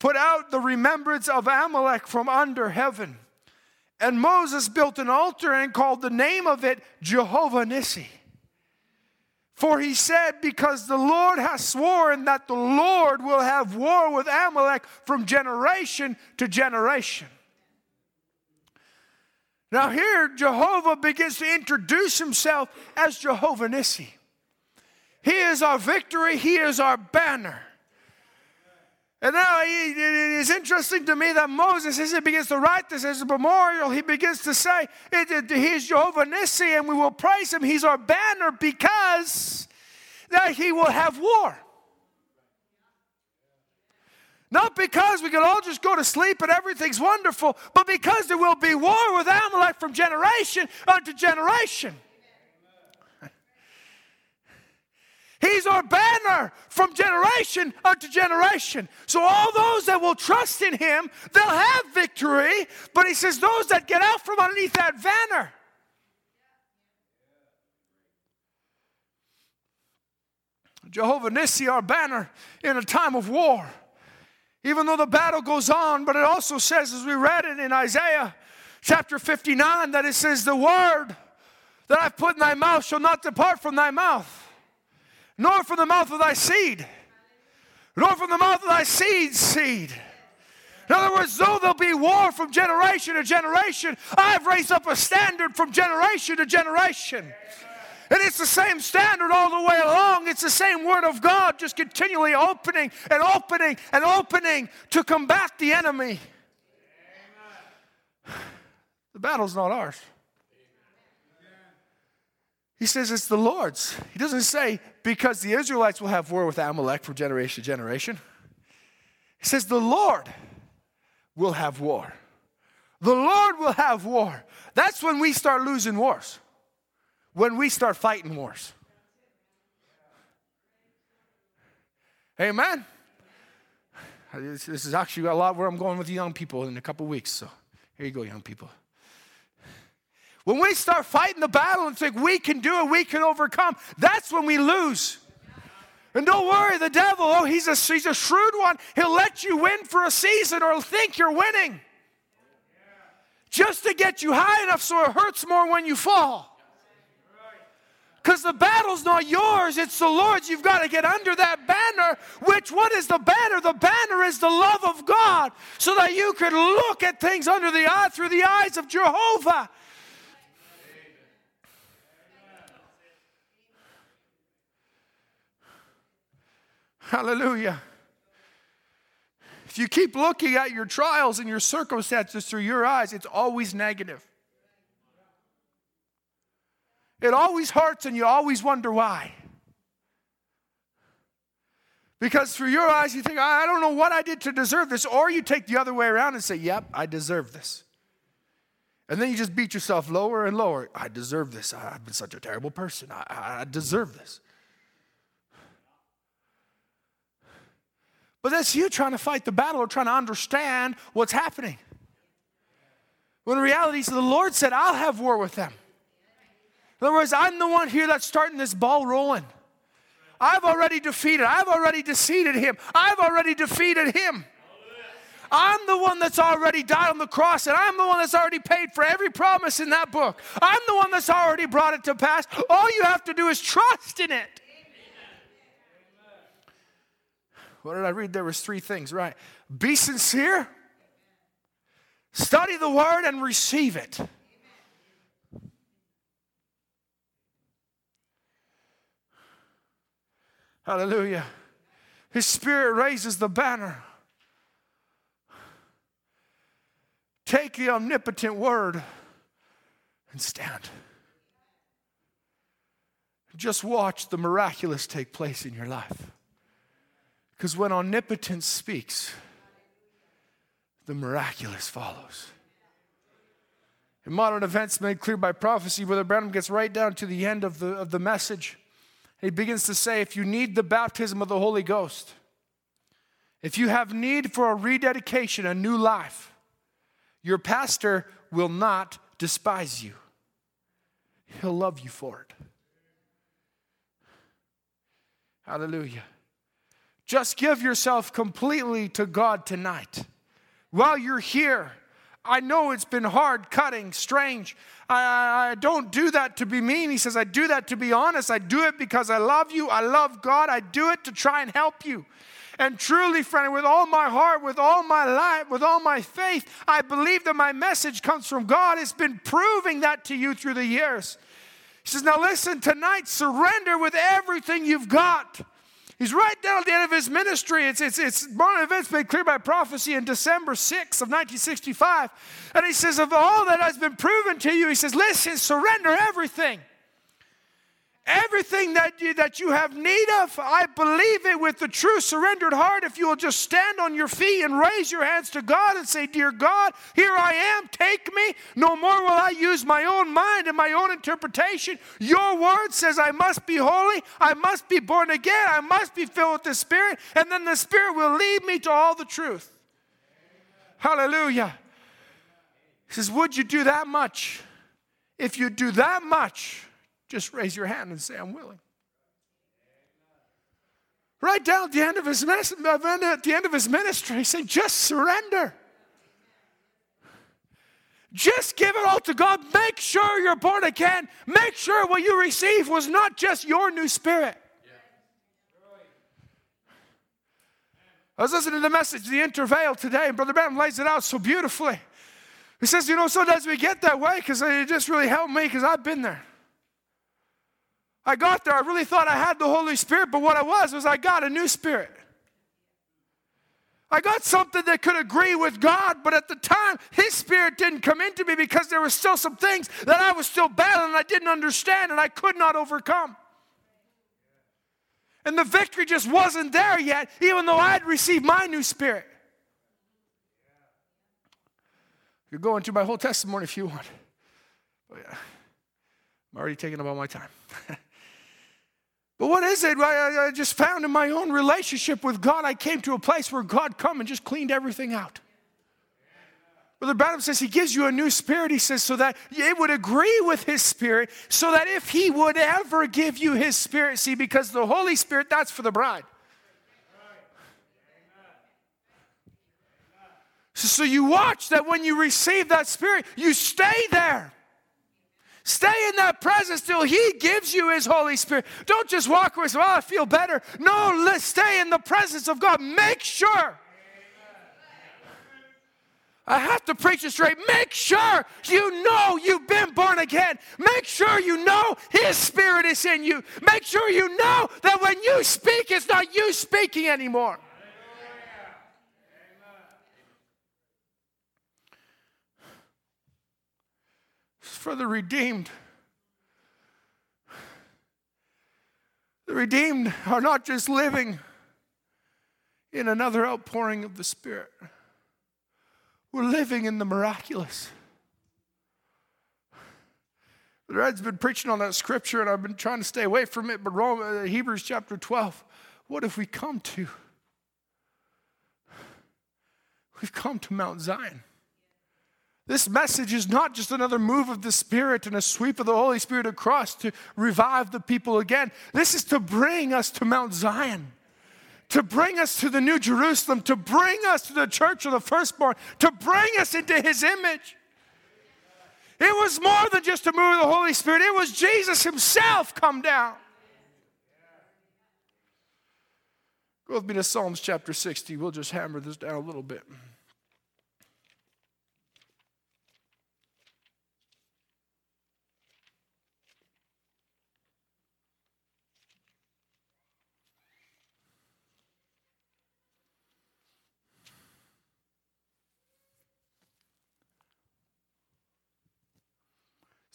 put out the remembrance of Amalek from under heaven. And Moses built an altar and called the name of it Jehovah Nissi. For he said, Because the Lord has sworn that the Lord will have war with Amalek from generation to generation. Now, here Jehovah begins to introduce himself as Jehovah Nissi. He is our victory, he is our banner. And now it is interesting to me that Moses, as he begins to write this as a memorial, he begins to say, He's Jehovah Nissi, and we will praise him. He's our banner because that he will have war. Not because we can all just go to sleep and everything's wonderful, but because there will be war with Amalek from generation unto generation. He's our banner from generation unto generation. So, all those that will trust in Him, they'll have victory. But He says, those that get out from underneath that banner, Jehovah Nissi, our banner in a time of war. Even though the battle goes on, but it also says, as we read it in Isaiah chapter 59, that it says, The word that I've put in thy mouth shall not depart from thy mouth nor from the mouth of thy seed, nor from the mouth of thy seed's seed. In other words, though there'll be war from generation to generation, I've raised up a standard from generation to generation. And it's the same standard all the way along. It's the same word of God, just continually opening and opening and opening to combat the enemy. The battle's not ours. He says it's the Lord's. He doesn't say because the Israelites will have war with Amalek from generation to generation. He says the Lord will have war. The Lord will have war. That's when we start losing wars, when we start fighting wars. Amen. This is actually a lot where I'm going with the young people in a couple weeks. So here you go, young people. When we start fighting the battle and think we can do it, we can overcome, that's when we lose. And don't worry, the devil, oh, he's a, he's a shrewd one. He'll let you win for a season or think you're winning just to get you high enough so it hurts more when you fall. Because the battle's not yours, it's the Lord's. You've got to get under that banner. Which, what is the banner? The banner is the love of God, so that you can look at things under the eye through the eyes of Jehovah Hallelujah. If you keep looking at your trials and your circumstances through your eyes, it's always negative. It always hurts and you always wonder why. Because through your eyes, you think, I don't know what I did to deserve this. Or you take the other way around and say, Yep, I deserve this. And then you just beat yourself lower and lower. I deserve this. I've been such a terrible person. I, I deserve this. But that's you trying to fight the battle or trying to understand what's happening. When in reality, is the Lord said, I'll have war with them. In other words, I'm the one here that's starting this ball rolling. I've already defeated, I've already defeated him, I've already defeated him. I'm the one that's already died on the cross, and I'm the one that's already paid for every promise in that book. I'm the one that's already brought it to pass. All you have to do is trust in it. What did I read? There was three things, right? Be sincere, study the word, and receive it. Hallelujah. His spirit raises the banner. Take the omnipotent word and stand. Just watch the miraculous take place in your life. Because when omnipotence speaks, the miraculous follows. In modern events made clear by prophecy, Brother Branham gets right down to the end of the, of the message. He begins to say, if you need the baptism of the Holy Ghost, if you have need for a rededication, a new life, your pastor will not despise you. He'll love you for it. Hallelujah. Just give yourself completely to God tonight. While you're here, I know it's been hard, cutting, strange. I, I, don't do that to be mean. He says, I do that to be honest. I do it because I love you. I love God. I do it to try and help you. And truly, friend, with all my heart, with all my life, with all my faith, I believe that my message comes from God. It's been proving that to you through the years. He says, Now listen, tonight, surrender with everything you've got. He's right down at the end of his ministry. It's, it's, it's one events made clear by prophecy in December 6 of 1965. And he says, Of all that has been proven to you, he says, Listen, surrender everything. Everything that you, that you have need of, I believe it with the true surrendered heart. If you will just stand on your feet and raise your hands to God and say, Dear God, here I am, take me. No more will I use my own mind and my own interpretation. Your word says I must be holy, I must be born again, I must be filled with the Spirit, and then the Spirit will lead me to all the truth. Hallelujah. He says, Would you do that much? If you do that much, just raise your hand and say, I'm willing. Right down at the end of his, at the end of his ministry, he said, just surrender. Just give it all to God. Make sure you're born again. Make sure what you received was not just your new spirit. I was listening to the message, the intervale today, and Brother Branham lays it out so beautifully. He says, You know, sometimes we get that way because it just really helped me because I've been there. I got there, I really thought I had the Holy Spirit, but what I was was I got a new spirit. I got something that could agree with God, but at the time, His Spirit didn't come into me because there were still some things that I was still battling and I didn't understand and I could not overcome. And the victory just wasn't there yet, even though I had received my new spirit. You are going through my whole testimony if you want. Oh, yeah. I'm already taking up all my time. <laughs> But what is it? I, I just found in my own relationship with God, I came to a place where God come and just cleaned everything out. Brother Branham says he gives you a new spirit, he says, so that it would agree with his spirit, so that if he would ever give you his spirit, see, because the Holy Spirit, that's for the bride. So you watch that when you receive that spirit, you stay there. Stay in that presence till He gives you His Holy Spirit. Don't just walk away say, Oh, I feel better. No, let's stay in the presence of God. Make sure. I have to preach it straight. Make sure you know you've been born again. Make sure you know His Spirit is in you. Make sure you know that when you speak, it's not you speaking anymore. For the redeemed. The redeemed are not just living in another outpouring of the Spirit, we're living in the miraculous. Red's been preaching on that scripture, and I've been trying to stay away from it. But Rome, uh, Hebrews chapter 12, what have we come to? We've come to Mount Zion. This message is not just another move of the Spirit and a sweep of the Holy Spirit across to revive the people again. This is to bring us to Mount Zion, to bring us to the New Jerusalem, to bring us to the church of the firstborn, to bring us into His image. It was more than just a move of the Holy Spirit, it was Jesus Himself come down. Go with me to Psalms chapter 60. We'll just hammer this down a little bit.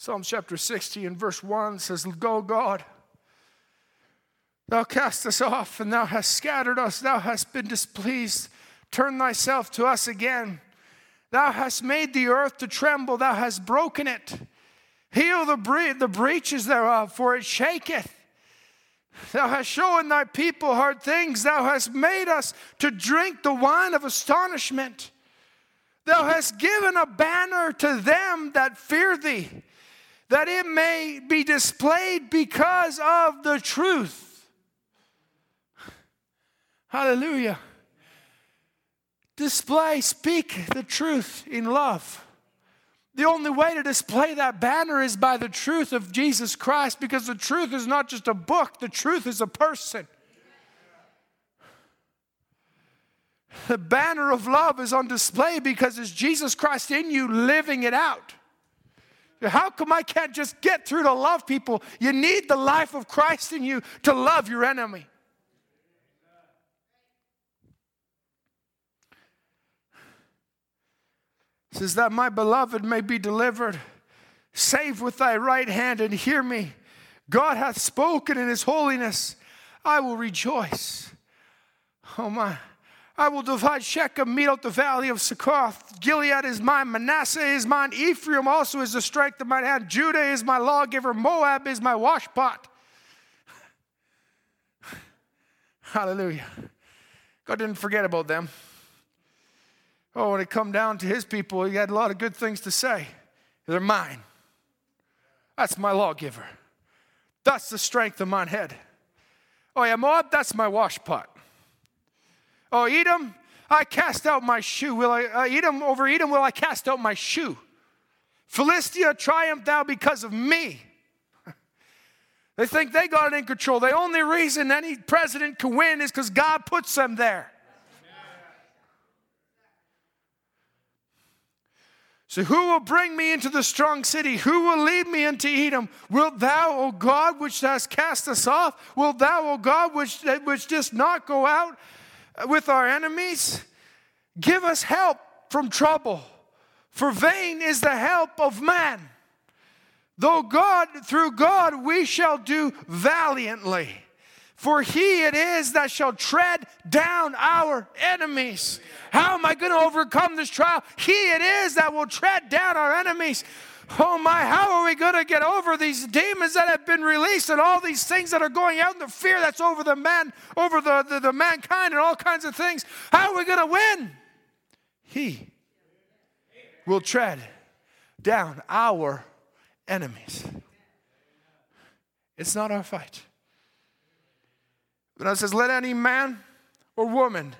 Psalm chapter 60 and verse 1 says, Go, God. Thou cast us off, and thou hast scattered us. Thou hast been displeased. Turn thyself to us again. Thou hast made the earth to tremble. Thou hast broken it. Heal the, bre- the breaches thereof, for it shaketh. Thou hast shown thy people hard things. Thou hast made us to drink the wine of astonishment. Thou hast given a banner to them that fear thee that it may be displayed because of the truth. Hallelujah. Display, speak the truth in love. The only way to display that banner is by the truth of Jesus Christ because the truth is not just a book, the truth is a person. The banner of love is on display because it's Jesus Christ in you living it out. How come I can't just get through to love people? You need the life of Christ in you to love your enemy. It says that my beloved may be delivered. Save with thy right hand and hear me. God hath spoken in his holiness. I will rejoice. Oh my. I will divide Shechem, mete out the valley of Succoth. Gilead is mine, Manasseh is mine, Ephraim also is the strength of my hand. Judah is my lawgiver, Moab is my washpot. <laughs> Hallelujah. God didn't forget about them. Oh, when it come down to his people, he had a lot of good things to say. They're mine. That's my lawgiver. That's the strength of mine head. Oh, yeah, Moab, that's my washpot. Oh, Edom, I cast out my shoe. Will I, uh, Edom, over Edom will I cast out my shoe. Philistia, triumph thou because of me. <laughs> They think they got it in control. The only reason any president can win is because God puts them there. So, who will bring me into the strong city? Who will lead me into Edom? Wilt thou, O God, which hast cast us off? Wilt thou, O God, which, which didst not go out with our enemies? Give us help from trouble, for vain is the help of man. Though God, through God, we shall do valiantly. For he it is that shall tread down our enemies. How am I going to overcome this trial? He it is that will tread down our enemies. Oh my, how are we going to get over these demons that have been released and all these things that are going out and the fear that's over the man, over the, the, the mankind and all kinds of things? How are we going to win? He will tread down our enemies. It's not our fight. But it says, let any man or woman,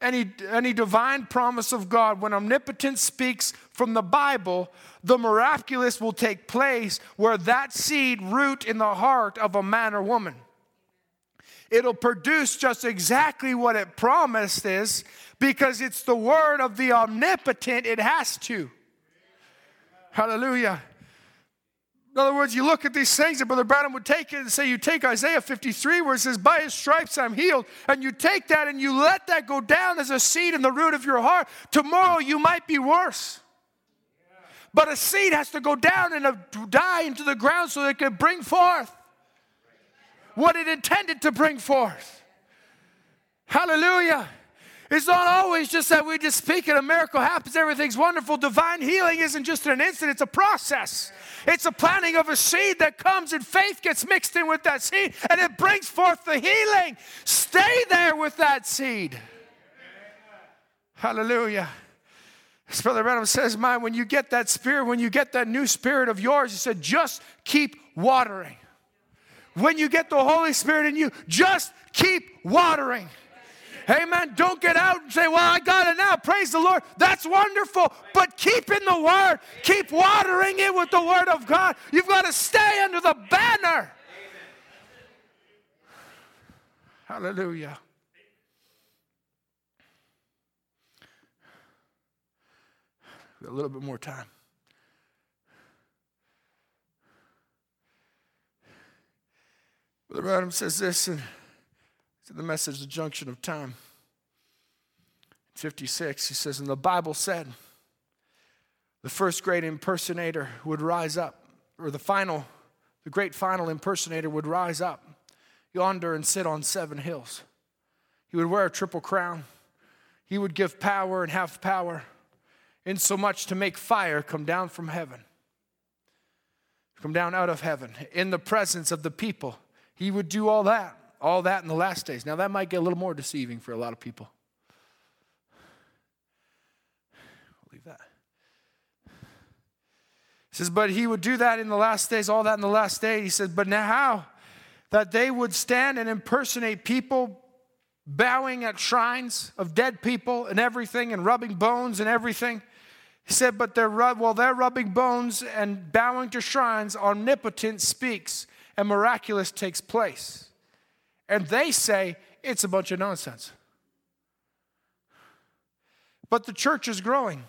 any, any divine promise of God, when omnipotence speaks from the Bible, the miraculous will take place where that seed root in the heart of a man or woman. It'll produce just exactly what it promised is because it's the word of the omnipotent, it has to. Hallelujah. In other words, you look at these things, and Brother Branham would take it and say, You take Isaiah 53, where it says, By his stripes I'm healed, and you take that and you let that go down as a seed in the root of your heart. Tomorrow you might be worse. But a seed has to go down and die into the ground so it can bring forth what it intended to bring forth. Hallelujah. It's not always just that we just speak and a miracle happens, everything's wonderful. Divine healing isn't just an instant, it's a process. It's a planting of a seed that comes and faith gets mixed in with that seed and it brings forth the healing. Stay there with that seed. Hallelujah. As Brother Branham says, man, when you get that spirit, when you get that new spirit of yours, he said, just keep watering. When you get the Holy Spirit in you, just keep watering. Amen. Don't get out and say, Well, I got it now. Praise the Lord. That's wonderful. But keep in the Word, keep watering it with the Word of God. You've got to stay under the banner. Hallelujah. a little bit more time. Brother Adam says this, and to the message, The Junction of Time. 56, he says, And the Bible said, the first great impersonator would rise up, or the final, the great final impersonator would rise up yonder and sit on seven hills. He would wear a triple crown. He would give power and have power, insomuch to make fire come down from heaven, come down out of heaven in the presence of the people. He would do all that all that in the last days. Now, that might get a little more deceiving for a lot of people. We'll leave that. He says, but he would do that in the last days, all that in the last day. He says, but now how? That they would stand and impersonate people bowing at shrines of dead people and everything and rubbing bones and everything. He said, but they're, rub- while they're rubbing bones and bowing to shrines, omnipotent speaks and miraculous takes place. And they say it's a bunch of nonsense. But the church is growing.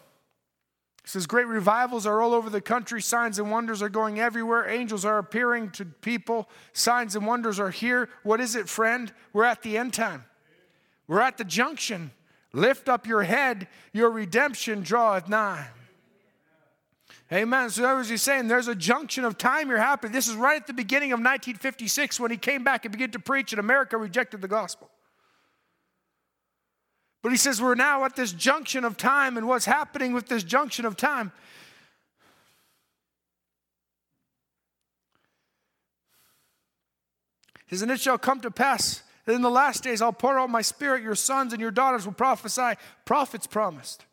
He says great revivals are all over the country. Signs and wonders are going everywhere. Angels are appearing to people. Signs and wonders are here. What is it, friend? We're at the end time. We're at the junction. Lift up your head, your redemption draweth nigh. Amen. So was he's saying there's a junction of time here happening. This is right at the beginning of 1956 when he came back and began to preach, and America rejected the gospel. But he says we're now at this junction of time, and what's happening with this junction of time? He says, and it shall come to pass that in the last days I'll pour out my spirit, your sons and your daughters will prophesy, prophets promised.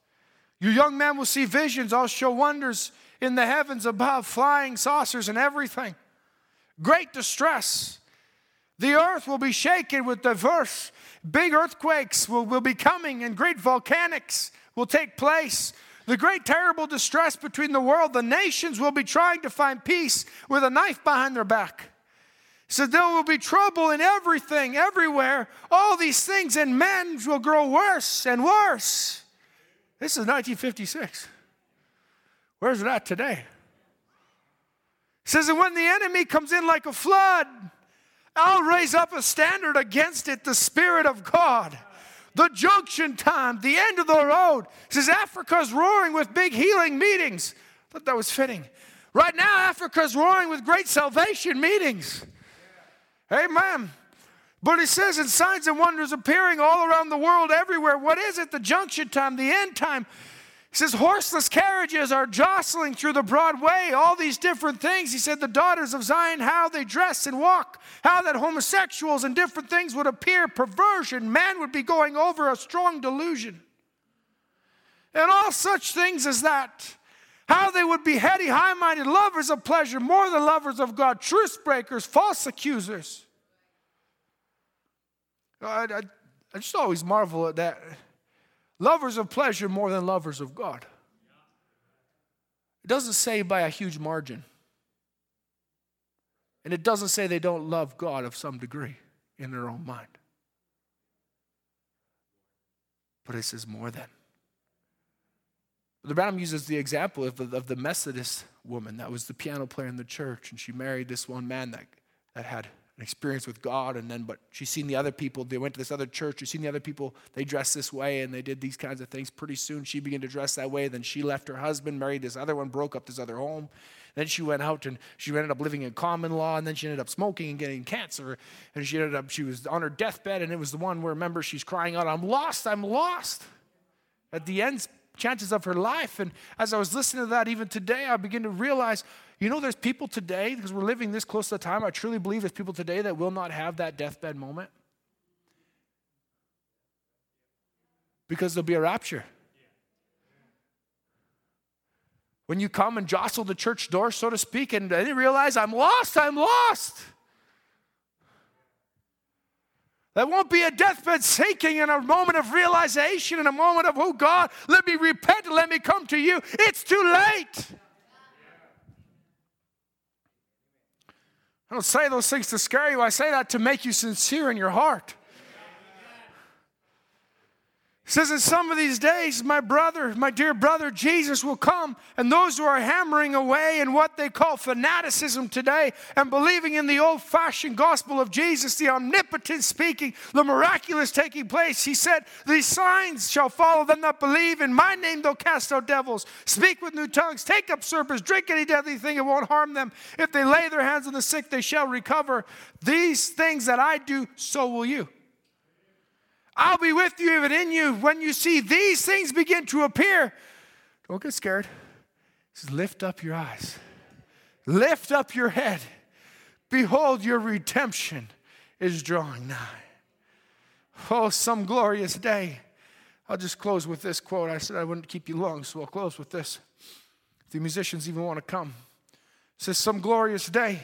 Your young men will see visions, I'll show wonders in the heavens above, flying saucers and everything. Great distress. The earth will be shaken with diverse big earthquakes will, will be coming and great volcanics will take place. The great terrible distress between the world, the nations will be trying to find peace with a knife behind their back. So there will be trouble in everything, everywhere. All these things, and men will grow worse and worse. This is 1956. Where's it at today? It says, and when the enemy comes in like a flood, I'll raise up a standard against it, the Spirit of God. The junction time, the end of the road. It says Africa's roaring with big healing meetings. I thought that was fitting. Right now, Africa's roaring with great salvation meetings. Amen. But it says, and signs and wonders appearing all around the world, everywhere. What is it? The junction time, the end time. He says, horseless carriages are jostling through the broad way, all these different things. He said, the daughters of Zion, how they dress and walk, how that homosexuals and different things would appear, perversion, man would be going over a strong delusion. And all such things as that. How they would be heady, high minded, lovers of pleasure, more than lovers of God, truce breakers, false accusers. I, I, I just always marvel at that. Lovers of pleasure more than lovers of God. It doesn't say by a huge margin. And it doesn't say they don't love God of some degree in their own mind. But it says more than. The Branham uses the example of of the Methodist woman that was the piano player in the church, and she married this one man that, that had an experience with God, and then, but she's seen the other people, they went to this other church, she's seen the other people, they dressed this way and they did these kinds of things. Pretty soon she began to dress that way. Then she left her husband, married this other one, broke up this other home. Then she went out and she ended up living in common law, and then she ended up smoking and getting cancer. And she ended up, she was on her deathbed, and it was the one where, remember, she's crying out, I'm lost, I'm lost. At the end, chances of her life. And as I was listening to that, even today, I begin to realize you know, there's people today, because we're living this close to the time, I truly believe there's people today that will not have that deathbed moment. Because there'll be a rapture. When you come and jostle the church door, so to speak, and then you realize, I'm lost, I'm lost. That won't be a deathbed sinking and a moment of realization, and a moment of, oh God, let me repent and let me come to you. It's too late. I don't say those things to scare you. I say that to make you sincere in your heart says in some of these days, my brother, my dear brother Jesus will come, and those who are hammering away in what they call fanaticism today and believing in the old fashioned gospel of Jesus, the omnipotent speaking, the miraculous taking place, he said, These signs shall follow them that believe. In my name they'll cast out devils, speak with new tongues, take up serpents, drink any deadly thing, it won't harm them. If they lay their hands on the sick, they shall recover. These things that I do, so will you. I'll be with you even in you. When you see these things begin to appear, don't get scared. Just lift up your eyes, lift up your head. Behold, your redemption is drawing nigh. Oh, some glorious day. I'll just close with this quote. I said I wouldn't keep you long, so I'll close with this. If the musicians even want to come. It says, Some glorious day.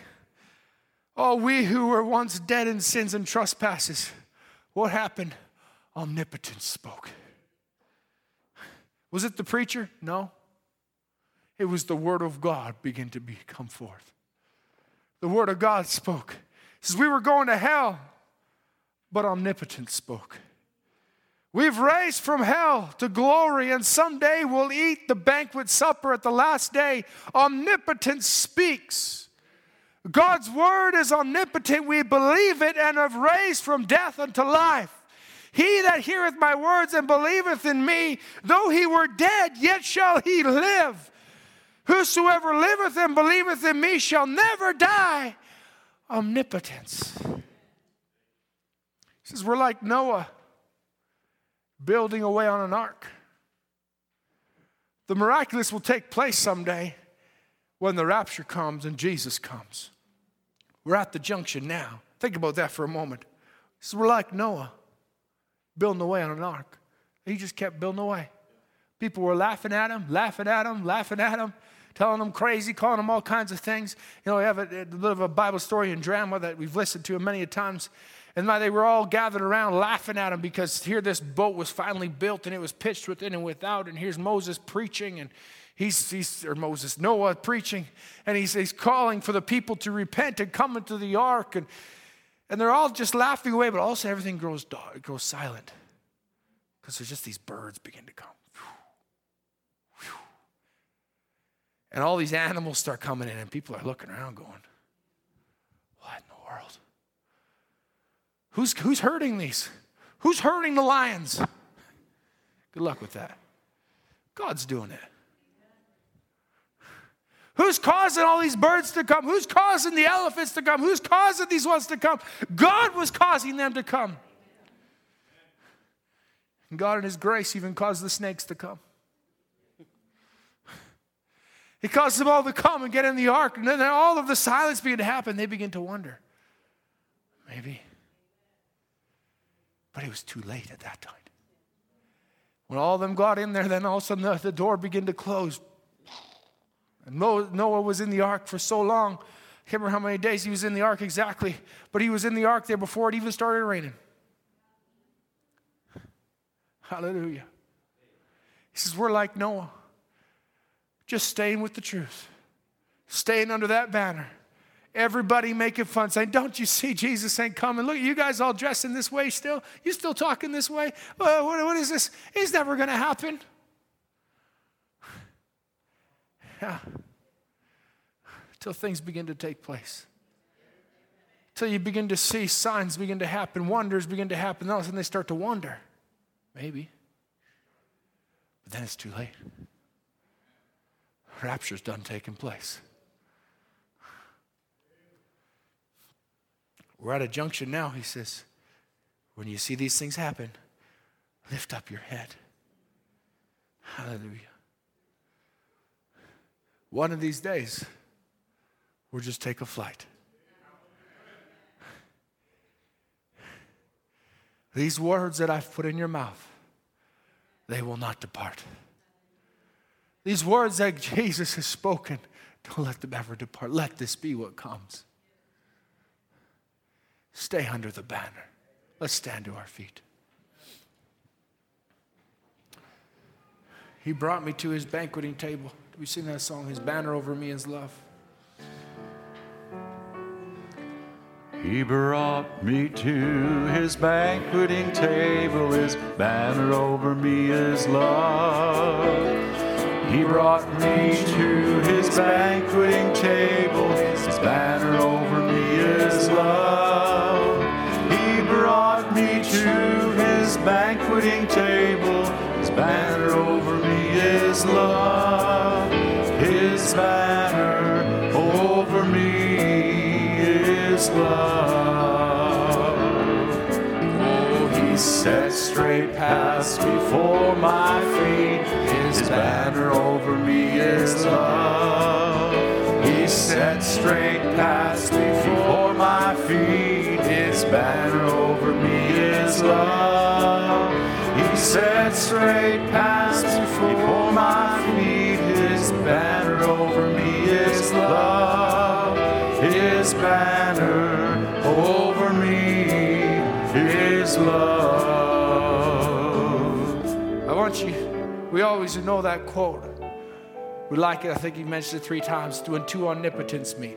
Oh, we who were once dead in sins and trespasses, what happened? Omnipotence spoke. Was it the preacher? No. It was the word of God begin to be, come forth. The word of God spoke. It says we were going to hell, but omnipotence spoke. We've raised from hell to glory, and someday we'll eat the banquet supper at the last day. Omnipotence speaks. God's word is omnipotent. We believe it and have raised from death unto life. He that heareth my words and believeth in me, though he were dead, yet shall he live. Whosoever liveth and believeth in me shall never die. Omnipotence. He says, We're like Noah building away on an ark. The miraculous will take place someday when the rapture comes and Jesus comes. We're at the junction now. Think about that for a moment. So we're like Noah, building away on an ark. He just kept building away. People were laughing at him, laughing at him, laughing at him, telling him crazy, calling him all kinds of things. You know, we have a, a little of a Bible story and drama that we've listened to many a times. And they were all gathered around laughing at him because here this boat was finally built and it was pitched within and without. And here's Moses preaching and he's, he's or Moses, Noah preaching, and he's, he's calling for the people to repent and come into the ark. And, and they're all just laughing away, but also everything grows, dark, grows silent because there's just these birds begin to come. And all these animals start coming in, and people are looking around going, What in the world? Who's, who's hurting these? Who's hurting the lions? Good luck with that. God's doing it. Who's causing all these birds to come? Who's causing the elephants to come? Who's causing these ones to come? God was causing them to come. And God, in His grace, even caused the snakes to come. He caused them all to come and get in the ark. And then all of the silence began to happen. They begin to wonder maybe. But it was too late at that time. When all of them got in there, then all of a sudden the, the door began to close. And Noah was in the ark for so long. I can't remember how many days he was in the ark exactly, but he was in the ark there before it even started raining. Hallelujah. He says, We're like Noah, just staying with the truth, staying under that banner. Everybody making fun, saying, Don't you see Jesus ain't coming? look, you guys all dressed in this way still? You still talking this way? Uh, what, what is this? It's never going to happen. Yeah. Till things begin to take place. Till you begin to see signs begin to happen, wonders begin to happen. All of a sudden they start to wonder. Maybe. But then it's too late. Rapture's done taking place. We're at a junction now, he says. When you see these things happen, lift up your head. Hallelujah. One of these days, we'll just take a flight. These words that I've put in your mouth, they will not depart. These words that Jesus has spoken, don't let them ever depart. Let this be what comes. Stay under the banner. Let's stand to our feet. He brought me to his banqueting table. We sing that song, His Banner Over Me is Love. He brought me to his banqueting table, his banner over me is love. He brought me to his banqueting table, his banner over me is love. He brought me to his banqueting table, his banner over me is love. Love. Oh, he set straight paths before my feet. His banner over me is love. He set straight paths before my feet. His banner over me is love. He set straight paths before my feet. His banner love. I want you, we always know that quote. We like it, I think he mentioned it three times, when two omnipotents meet.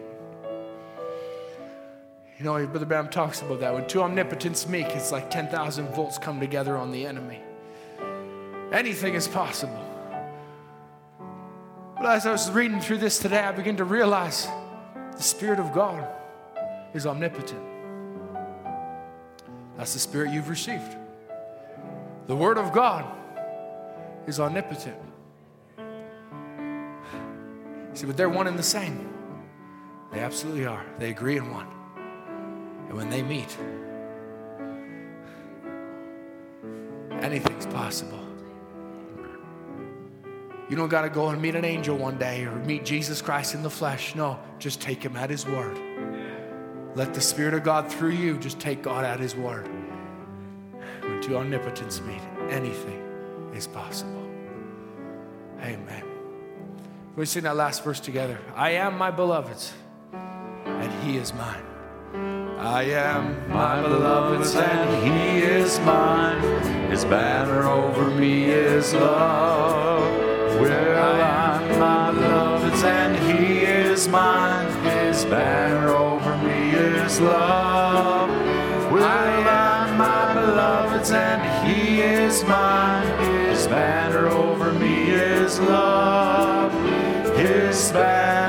You know, Brother Branham talks about that. When two omnipotents meet, it's like 10,000 volts come together on the enemy. Anything is possible. But as I was reading through this today, I began to realize the Spirit of God is omnipotent. That's the Spirit you've received. The Word of God is omnipotent. See, but they're one and the same. They absolutely are. They agree in one. And when they meet, anything's possible. You don't got to go and meet an angel one day or meet Jesus Christ in the flesh. No, just take him at his word. Let the Spirit of God through you just take God at his word. When two omnipotence meet, anything is possible. Amen. We sing that last verse together. I am my beloved's, and he is mine. I am My beloved's and he is mine. His banner over me is love. Well, I'm my beloved's and he is mine. His banner over me is love. Well, I'm my beloved's and he is mine. His banner over me is love. His banner